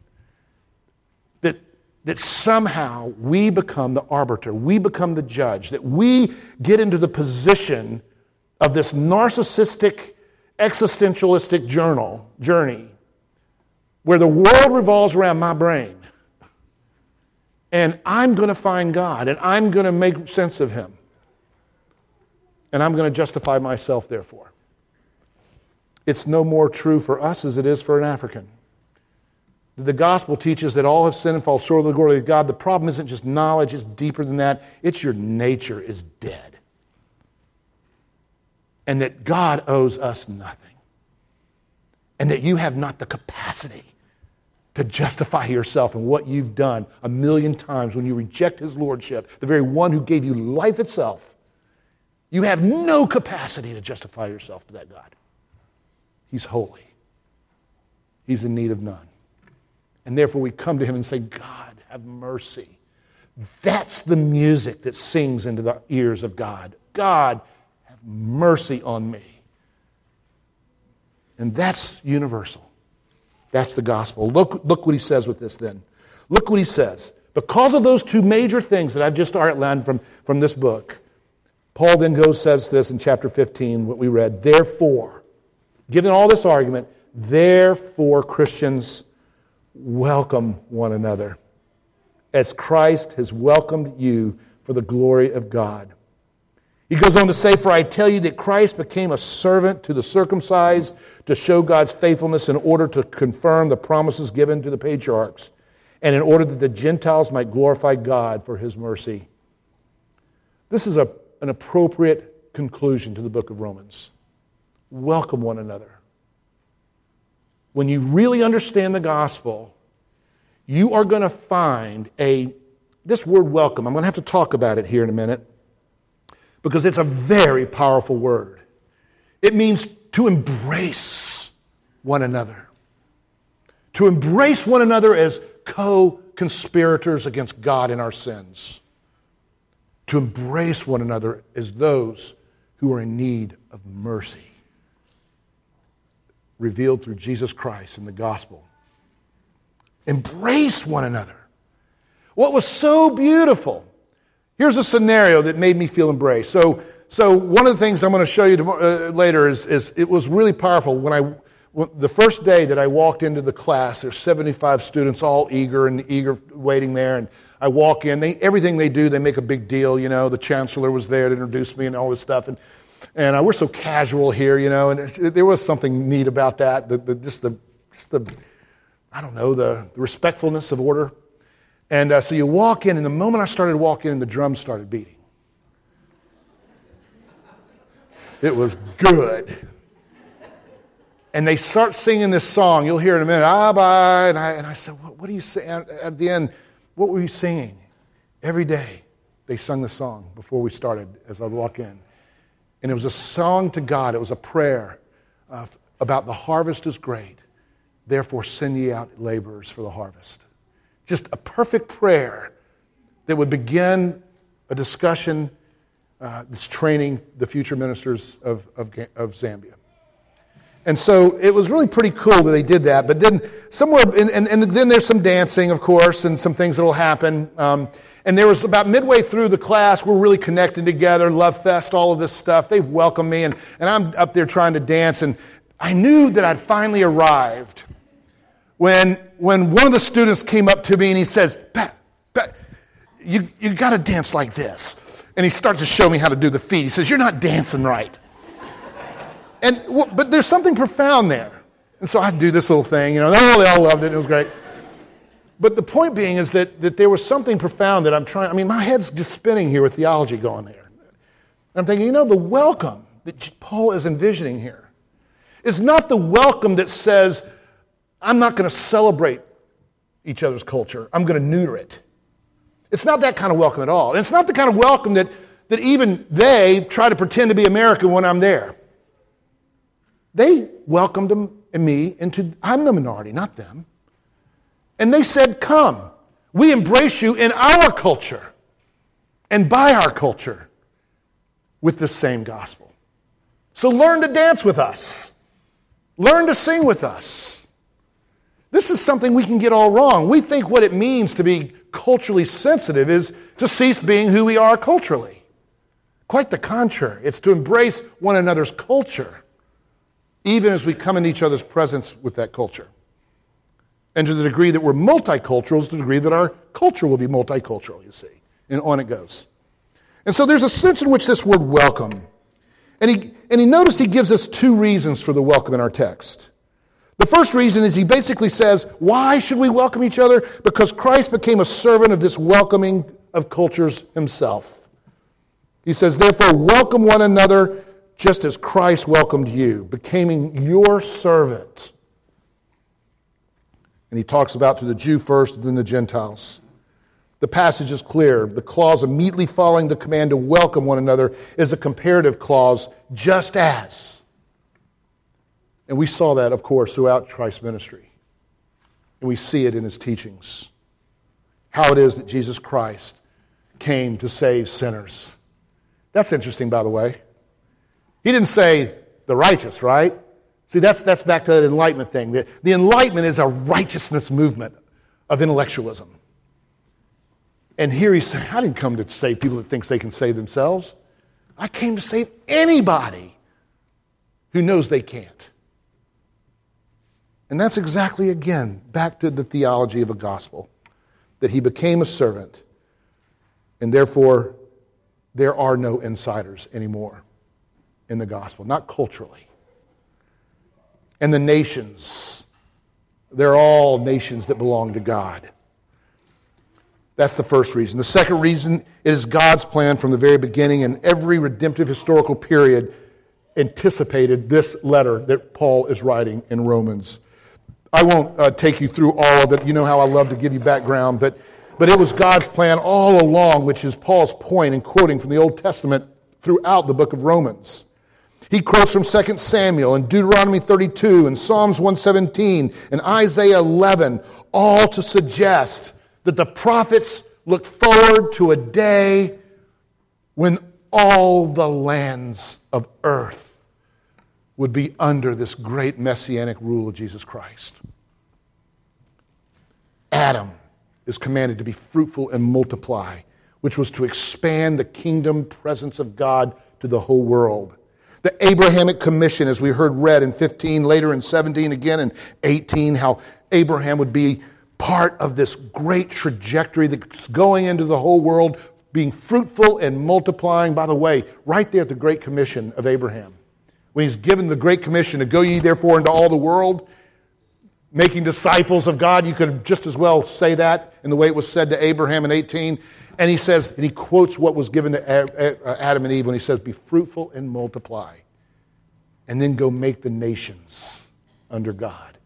that, that somehow we become the arbiter, we become the judge, that we get into the position of this narcissistic, existentialistic journal, journey where the world revolves around my brain. And I'm going to find God and I'm going to make sense of Him. And I'm going to justify myself, therefore. It's no more true for us as it is for an African. The gospel teaches that all have sinned and fall short of the glory of God. The problem isn't just knowledge, it's deeper than that. It's your nature is dead. And that God owes us nothing. And that you have not the capacity to justify yourself and what you've done a million times when you reject his lordship, the very one who gave you life itself. You have no capacity to justify yourself to that God. He's holy. He's in need of none. And therefore, we come to him and say, God, have mercy. That's the music that sings into the ears of God. God, have mercy on me. And that's universal. That's the gospel. Look, look what he says with this then. Look what he says. Because of those two major things that I've just outlined from, from this book, Paul then goes, says this in chapter 15, what we read. Therefore, given all this argument, therefore, Christians, welcome one another as Christ has welcomed you for the glory of God. He goes on to say, For I tell you that Christ became a servant to the circumcised to show God's faithfulness in order to confirm the promises given to the patriarchs, and in order that the Gentiles might glorify God for his mercy. This is a, an appropriate conclusion to the book of Romans. Welcome one another. When you really understand the gospel, you are going to find a, this word welcome, I'm going to have to talk about it here in a minute because it's a very powerful word. It means to embrace one another, to embrace one another as co conspirators against God in our sins, to embrace one another as those who are in need of mercy, revealed through Jesus Christ in the gospel. Embrace one another. What was so beautiful Here's a scenario that made me feel embraced. So, so one of the things I'm going to show you tomorrow, uh, later is, is it was really powerful when I the first day that I walked into the class. There's 75 students, all eager and eager, waiting there, and I walk in. They everything they do, they make a big deal. You know, the chancellor was there to introduce me and all this stuff, and and uh, we're so casual here, you know. And it, there was something neat about that. The, the, just the just the I don't know the, the respectfulness of order. And uh, so you walk in, and the moment I started walking in, the drums started beating. It was good. And they start singing this song. You'll hear in a minute. Abba. And I, and I said, what, what are you saying? At the end, what were you singing? Every day they sung the song before we started as I walk in. And it was a song to God. It was a prayer about the harvest is great. Therefore, send ye out laborers for the harvest. Just a perfect prayer that would begin a discussion uh, that's training the future ministers of, of, of Zambia. And so it was really pretty cool that they did that. But then somewhere, and, and, and then there's some dancing, of course, and some things that will happen. Um, and there was about midway through the class, we're really connected together, Love Fest, all of this stuff. They've welcomed me, and, and I'm up there trying to dance. And I knew that I'd finally arrived when, when one of the students came up to me and he says, Pat, Pat you, you got to dance like this. And he starts to show me how to do the feet. He says, You're not dancing right. and, but there's something profound there. And so I do this little thing, you know, oh, they all loved it. It was great. But the point being is that, that there was something profound that I'm trying, I mean, my head's just spinning here with theology going there. And I'm thinking, you know, the welcome that Paul is envisioning here is not the welcome that says, I'm not going to celebrate each other's culture. I'm going to neuter it. It's not that kind of welcome at all. And it's not the kind of welcome that, that even they try to pretend to be American when I'm there. They welcomed them and me into, I'm the minority, not them. And they said, Come, we embrace you in our culture and by our culture with the same gospel. So learn to dance with us, learn to sing with us. This is something we can get all wrong. We think what it means to be culturally sensitive is to cease being who we are culturally. Quite the contrary. It's to embrace one another's culture, even as we come in each other's presence with that culture. And to the degree that we're multicultural is the degree that our culture will be multicultural, you see. And on it goes. And so there's a sense in which this word welcome, and he, and he notice he gives us two reasons for the welcome in our text. The first reason is he basically says, Why should we welcome each other? Because Christ became a servant of this welcoming of cultures himself. He says, Therefore, welcome one another just as Christ welcomed you, becoming your servant. And he talks about to the Jew first, then the Gentiles. The passage is clear. The clause immediately following the command to welcome one another is a comparative clause, just as. And we saw that, of course, throughout Christ's ministry. And we see it in his teachings. How it is that Jesus Christ came to save sinners. That's interesting, by the way. He didn't say the righteous, right? See, that's, that's back to that Enlightenment thing. The, the Enlightenment is a righteousness movement of intellectualism. And here he's saying, I didn't come to save people that thinks they can save themselves. I came to save anybody who knows they can't. And that's exactly, again, back to the theology of the gospel that he became a servant, and therefore there are no insiders anymore in the gospel, not culturally. And the nations, they're all nations that belong to God. That's the first reason. The second reason is God's plan from the very beginning, and every redemptive historical period anticipated this letter that Paul is writing in Romans. I won't uh, take you through all of it. You know how I love to give you background, but, but it was God's plan all along, which is Paul's point in quoting from the Old Testament throughout the book of Romans. He quotes from 2 Samuel and Deuteronomy 32 and Psalms 117 and Isaiah 11, all to suggest that the prophets looked forward to a day when all the lands of earth would be under this great messianic rule of Jesus Christ. Adam is commanded to be fruitful and multiply, which was to expand the kingdom presence of God to the whole world. The Abrahamic commission, as we heard read in 15, later in 17, again in 18, how Abraham would be part of this great trajectory that's going into the whole world, being fruitful and multiplying. By the way, right there at the Great Commission of Abraham, when he's given the Great Commission to go ye therefore into all the world, making disciples of God, you could just as well say that in the way it was said to Abraham in 18. And he says, and he quotes what was given to Adam and Eve when he says, Be fruitful and multiply, and then go make the nations under God.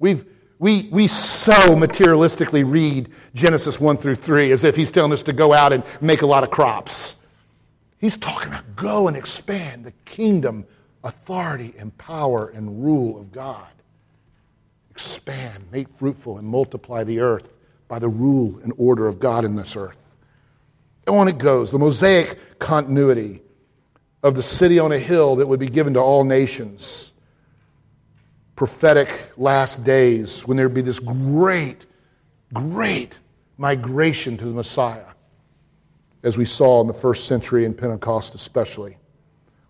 We've we, we so materialistically read Genesis 1 through 3 as if he's telling us to go out and make a lot of crops. He's talking about go and expand the kingdom, authority, and power and rule of God. Expand, make fruitful, and multiply the earth by the rule and order of God in this earth. On it goes the Mosaic continuity of the city on a hill that would be given to all nations prophetic last days when there'd be this great, great migration to the Messiah, as we saw in the first century in Pentecost, especially.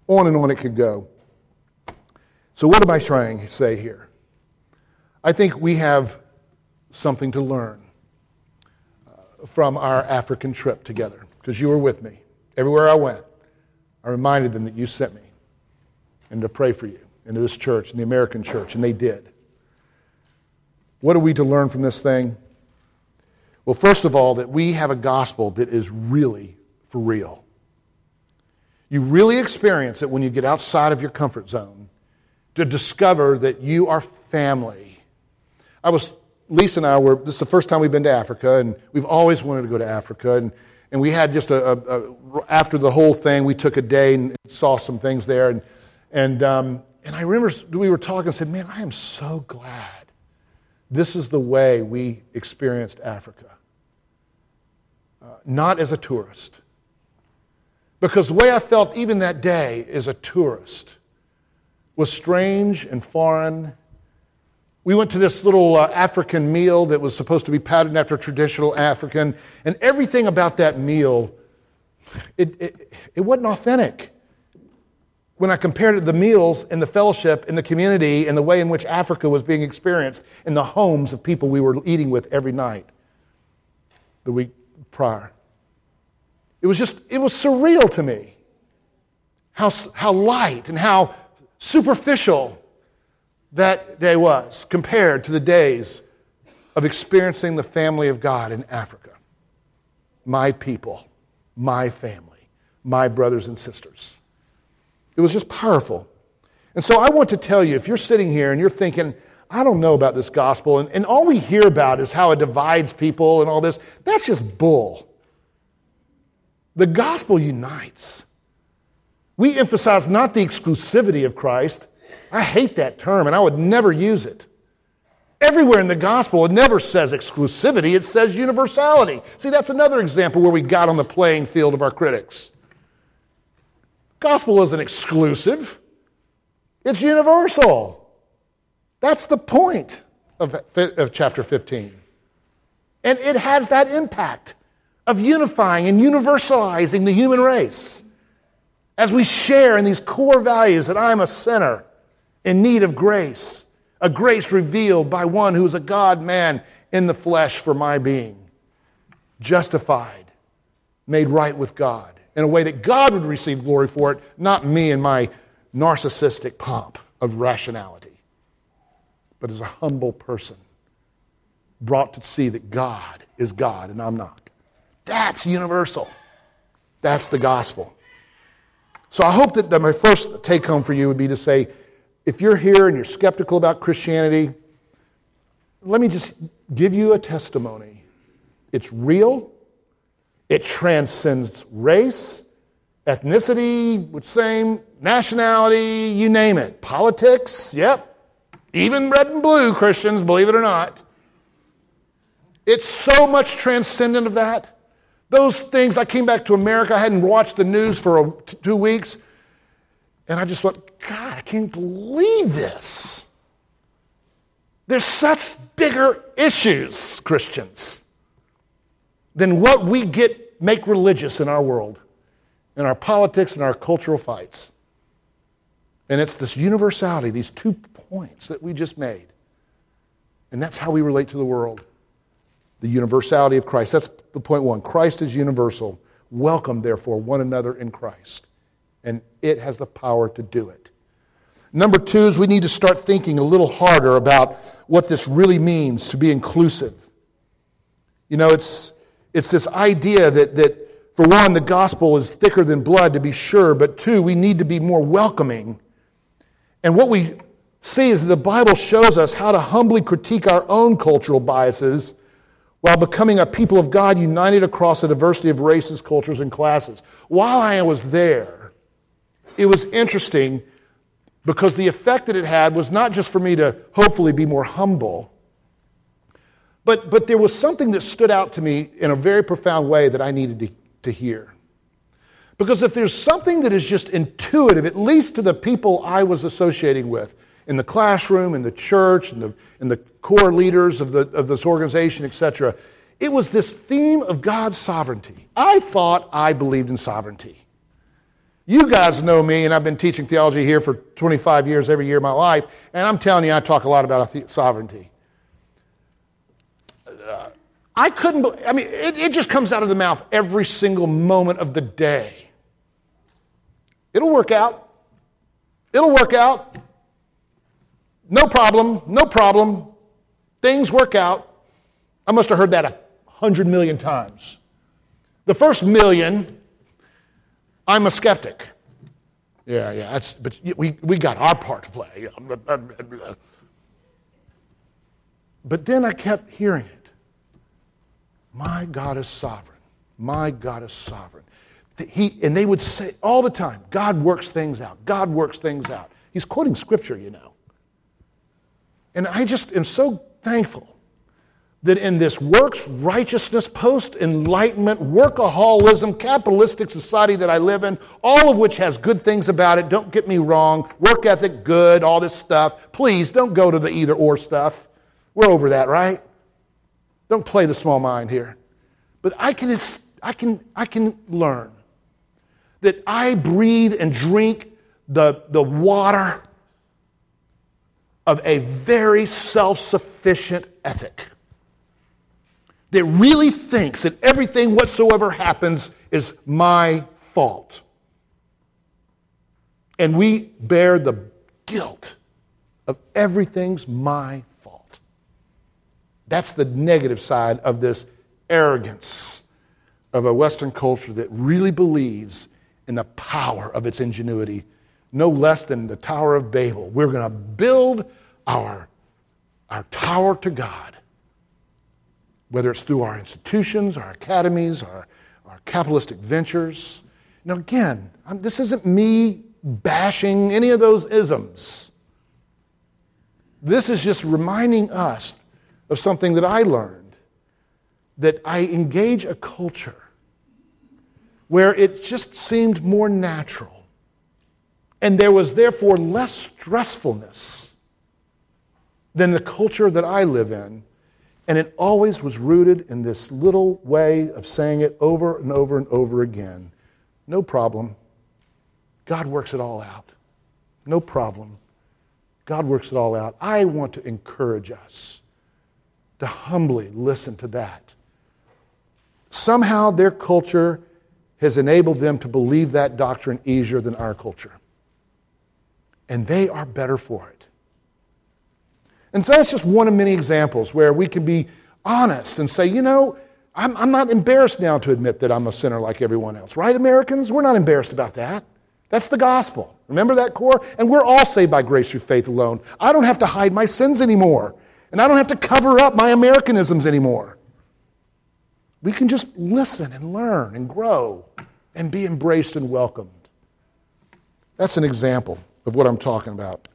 On and on it could go. So, what am I trying to say here? I think we have something to learn uh, from our African trip together, because you were with me. Everywhere I went, I reminded them that you sent me and to pray for you into this church and the American church, and they did. What are we to learn from this thing? Well, first of all, that we have a gospel that is really for real. You really experience it when you get outside of your comfort zone to discover that you are family. I was, Lisa and I were, this is the first time we've been to Africa, and we've always wanted to go to Africa. And, and we had just a, a, a after the whole thing, we took a day and saw some things there. And, and um, and I remember we were talking and said, Man, I am so glad this is the way we experienced Africa. Uh, not as a tourist. Because the way I felt even that day as a tourist was strange and foreign. We went to this little uh, African meal that was supposed to be patterned after traditional African, and everything about that meal, it, it, it wasn't authentic when I compared it to the meals and the fellowship in the community and the way in which Africa was being experienced in the homes of people we were eating with every night the week prior. It was just, it was surreal to me how, how light and how superficial that day was compared to the days of experiencing the family of God in Africa. My people, my family, my brothers and sisters. It was just powerful. And so I want to tell you if you're sitting here and you're thinking, I don't know about this gospel. And, and all we hear about is how it divides people and all this. That's just bull. The gospel unites. We emphasize not the exclusivity of Christ. I hate that term and I would never use it. Everywhere in the gospel, it never says exclusivity, it says universality. See, that's another example where we got on the playing field of our critics. Gospel isn't exclusive, it's universal. That's the point of, of chapter 15. And it has that impact of unifying and universalizing the human race as we share in these core values that I'm a sinner in need of grace, a grace revealed by one who is a God man in the flesh for my being, justified, made right with God in a way that God would receive glory for it, not me and my narcissistic pomp of rationality, but as a humble person brought to see that God is God and I'm not. That's universal. That's the gospel. So I hope that, that my first take home for you would be to say, if you're here and you're skeptical about Christianity, let me just give you a testimony. It's real, it transcends race, ethnicity, same, nationality, you name it. Politics, yep. Even red and blue Christians, believe it or not. It's so much transcendent of that those things, I came back to America, I hadn't watched the news for a, two weeks, and I just thought, God, I can't believe this. There's such bigger issues, Christians, than what we get make religious in our world, in our politics and our cultural fights. And it's this universality, these two points that we just made. And that's how we relate to the world the universality of Christ. That's the point one. Christ is universal. Welcome, therefore, one another in Christ. It has the power to do it. Number two is we need to start thinking a little harder about what this really means to be inclusive. You know, it's, it's this idea that, that, for one, the gospel is thicker than blood, to be sure, but two, we need to be more welcoming. And what we see is that the Bible shows us how to humbly critique our own cultural biases while becoming a people of God united across a diversity of races, cultures, and classes. While I was there, it was interesting because the effect that it had was not just for me to hopefully be more humble, but, but there was something that stood out to me in a very profound way that I needed to, to hear. Because if there's something that is just intuitive, at least to the people I was associating with, in the classroom, in the church, in the, in the core leaders of, the, of this organization, etc. It was this theme of God's sovereignty. I thought I believed in sovereignty. You guys know me, and I've been teaching theology here for 25 years, every year of my life, and I'm telling you, I talk a lot about sovereignty. Uh, I couldn't, I mean, it, it just comes out of the mouth every single moment of the day. It'll work out. It'll work out. No problem, no problem. Things work out. I must have heard that a hundred million times. The first million, I'm a skeptic. Yeah, yeah, that's, but we, we got our part to play. But then I kept hearing it. My God is sovereign. My God is sovereign. He, and they would say all the time, God works things out. God works things out. He's quoting scripture, you know. And I just am so thankful that in this works righteousness, post enlightenment, workaholism, capitalistic society that I live in, all of which has good things about it, don't get me wrong, work ethic, good, all this stuff. Please don't go to the either or stuff. We're over that, right? Don't play the small mind here. But I can, I can, I can learn that I breathe and drink the, the water of a very self sufficient ethic that really thinks that everything whatsoever happens is my fault. And we bear the guilt of everything's my fault. That's the negative side of this arrogance of a Western culture that really believes in the power of its ingenuity, no less than the Tower of Babel. We're going to build our our tower to God, whether it's through our institutions, our academies, our, our capitalistic ventures. Now, again, I'm, this isn't me bashing any of those isms. This is just reminding us of something that I learned that I engage a culture where it just seemed more natural. And there was therefore less stressfulness than the culture that I live in. And it always was rooted in this little way of saying it over and over and over again. No problem. God works it all out. No problem. God works it all out. I want to encourage us to humbly listen to that. Somehow their culture has enabled them to believe that doctrine easier than our culture. And they are better for it. And so that's just one of many examples where we can be honest and say, you know, I'm, I'm not embarrassed now to admit that I'm a sinner like everyone else. Right, Americans? We're not embarrassed about that. That's the gospel. Remember that core? And we're all saved by grace through faith alone. I don't have to hide my sins anymore. And I don't have to cover up my Americanisms anymore. We can just listen and learn and grow and be embraced and welcomed. That's an example of what I'm talking about.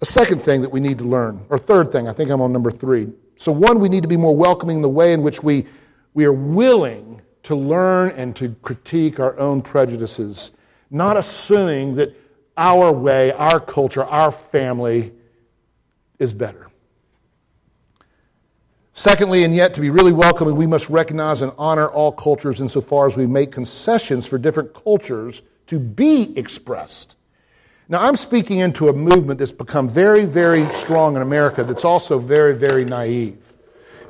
A second thing that we need to learn, or third thing, I think I'm on number three. So, one, we need to be more welcoming in the way in which we, we are willing to learn and to critique our own prejudices, not assuming that our way, our culture, our family is better. Secondly, and yet to be really welcoming, we must recognize and honor all cultures insofar as we make concessions for different cultures to be expressed. Now, I'm speaking into a movement that's become very, very strong in America that's also very, very naive.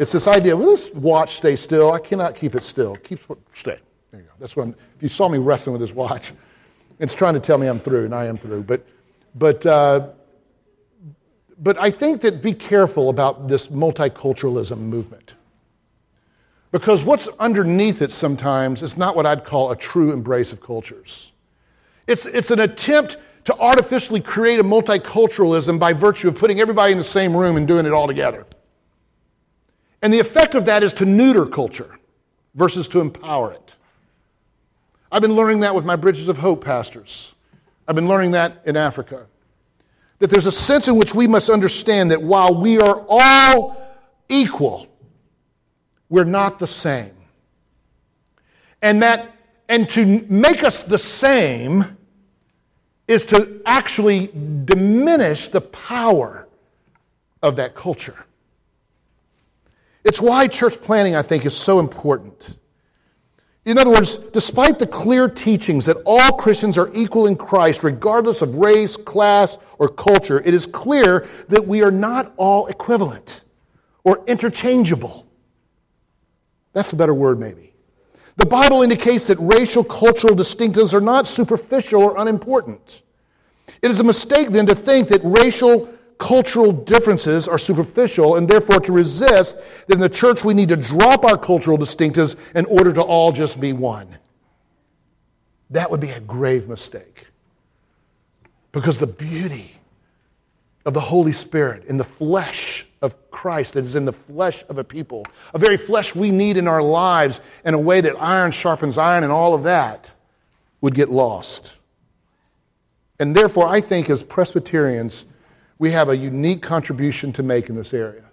It's this idea, well, this watch stay still. I cannot keep it still. Keep stay. There you go. That's what I'm, if you saw me wrestling with this watch, it's trying to tell me I'm through, and I am through. But, but uh, but I think that be careful about this multiculturalism movement. Because what's underneath it sometimes is not what I'd call a true embrace of cultures. It's, it's an attempt to artificially create a multiculturalism by virtue of putting everybody in the same room and doing it all together. And the effect of that is to neuter culture versus to empower it. I've been learning that with my Bridges of Hope pastors. I've been learning that in Africa that there's a sense in which we must understand that while we are all equal, we're not the same. And that, and to make us the same is to actually diminish the power of that culture. It's why church planting, I think, is so important. In other words, despite the clear teachings that all Christians are equal in Christ, regardless of race, class, or culture, it is clear that we are not all equivalent or interchangeable. That's a better word, maybe. The Bible indicates that racial cultural distinctives are not superficial or unimportant. It is a mistake then to think that racial cultural differences are superficial and therefore to resist, then the church we need to drop our cultural distinctives in order to all just be one. That would be a grave mistake. Because the beauty of the Holy Spirit in the flesh of Christ that is in the flesh of a people, a very flesh we need in our lives in a way that iron sharpens iron and all of that would get lost. And therefore, I think as Presbyterians, we have a unique contribution to make in this area.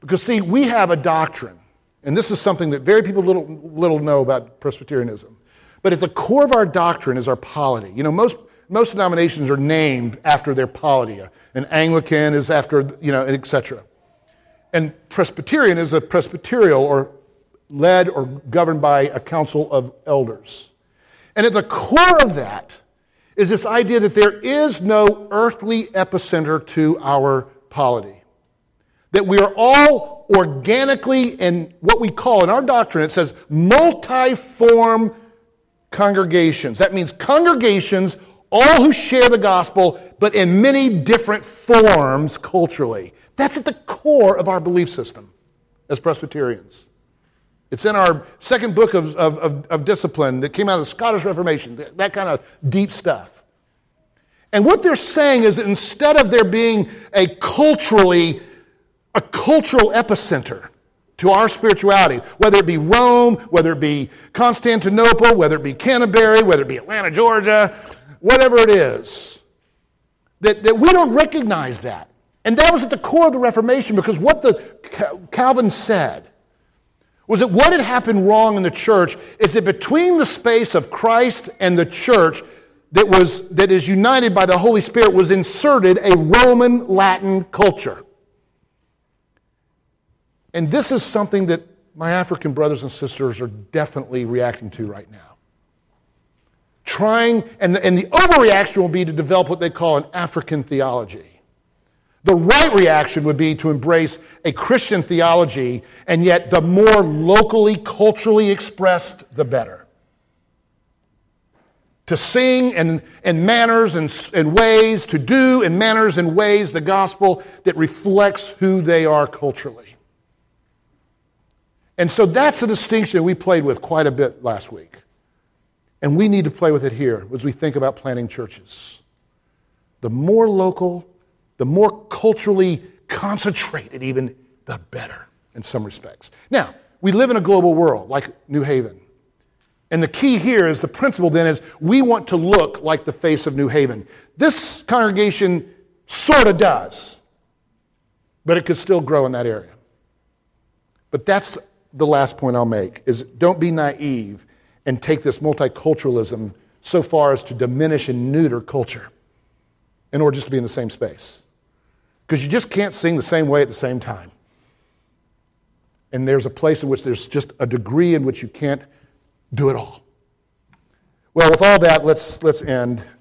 Because, see, we have a doctrine, and this is something that very people little, little know about Presbyterianism. But at the core of our doctrine is our polity. You know, most, most denominations are named after their polity. An Anglican is after, you know, etc. And Presbyterian is a presbyterial or led or governed by a council of elders. And at the core of that is this idea that there is no earthly epicenter to our polity. That we are all organically in what we call, in our doctrine, it says multiform congregations. That means congregations, all who share the gospel, but in many different forms culturally. That's at the core of our belief system as Presbyterians. It's in our second book of, of, of, of, discipline that came out of the Scottish Reformation, that, that kind of deep stuff. And what they're saying is that instead of there being a culturally a cultural epicenter to our spirituality, whether it be Rome, whether it be Constantinople, whether it be Canterbury, whether it be Atlanta, Georgia, whatever it is, that, that we don't recognize that. And that was at the core of the Reformation because what the Calvin said was that what had happened wrong in the church is that between the space of Christ and the church that was that is united by the Holy Spirit was inserted a Roman Latin culture. And this is something that my African brothers and sisters are definitely reacting to right now. Trying, and, and the overreaction will be to develop what they call an African theology. The right reaction would be to embrace a Christian theology, and yet the more locally, culturally expressed, the better. To sing in, in manners and, and ways, to do in manners and ways the gospel that reflects who they are culturally. And so that's a distinction we played with quite a bit last week. And we need to play with it here as we think about planting churches. The more local, the more culturally concentrated, even, the better in some respects. Now, we live in a global world like New Haven. And the key here is the principle then is we want to look like the face of New Haven. This congregation sort of does, but it could still grow in that area. But that's the last point I'll make is don't be naive and take this multiculturalism so far as to diminish and neuter culture in order just to be in the same space. Because you just can't sing the same way at the same time. And there's a place in which there's just a degree in which you can't do it all. Well, with all that, let's, let's end.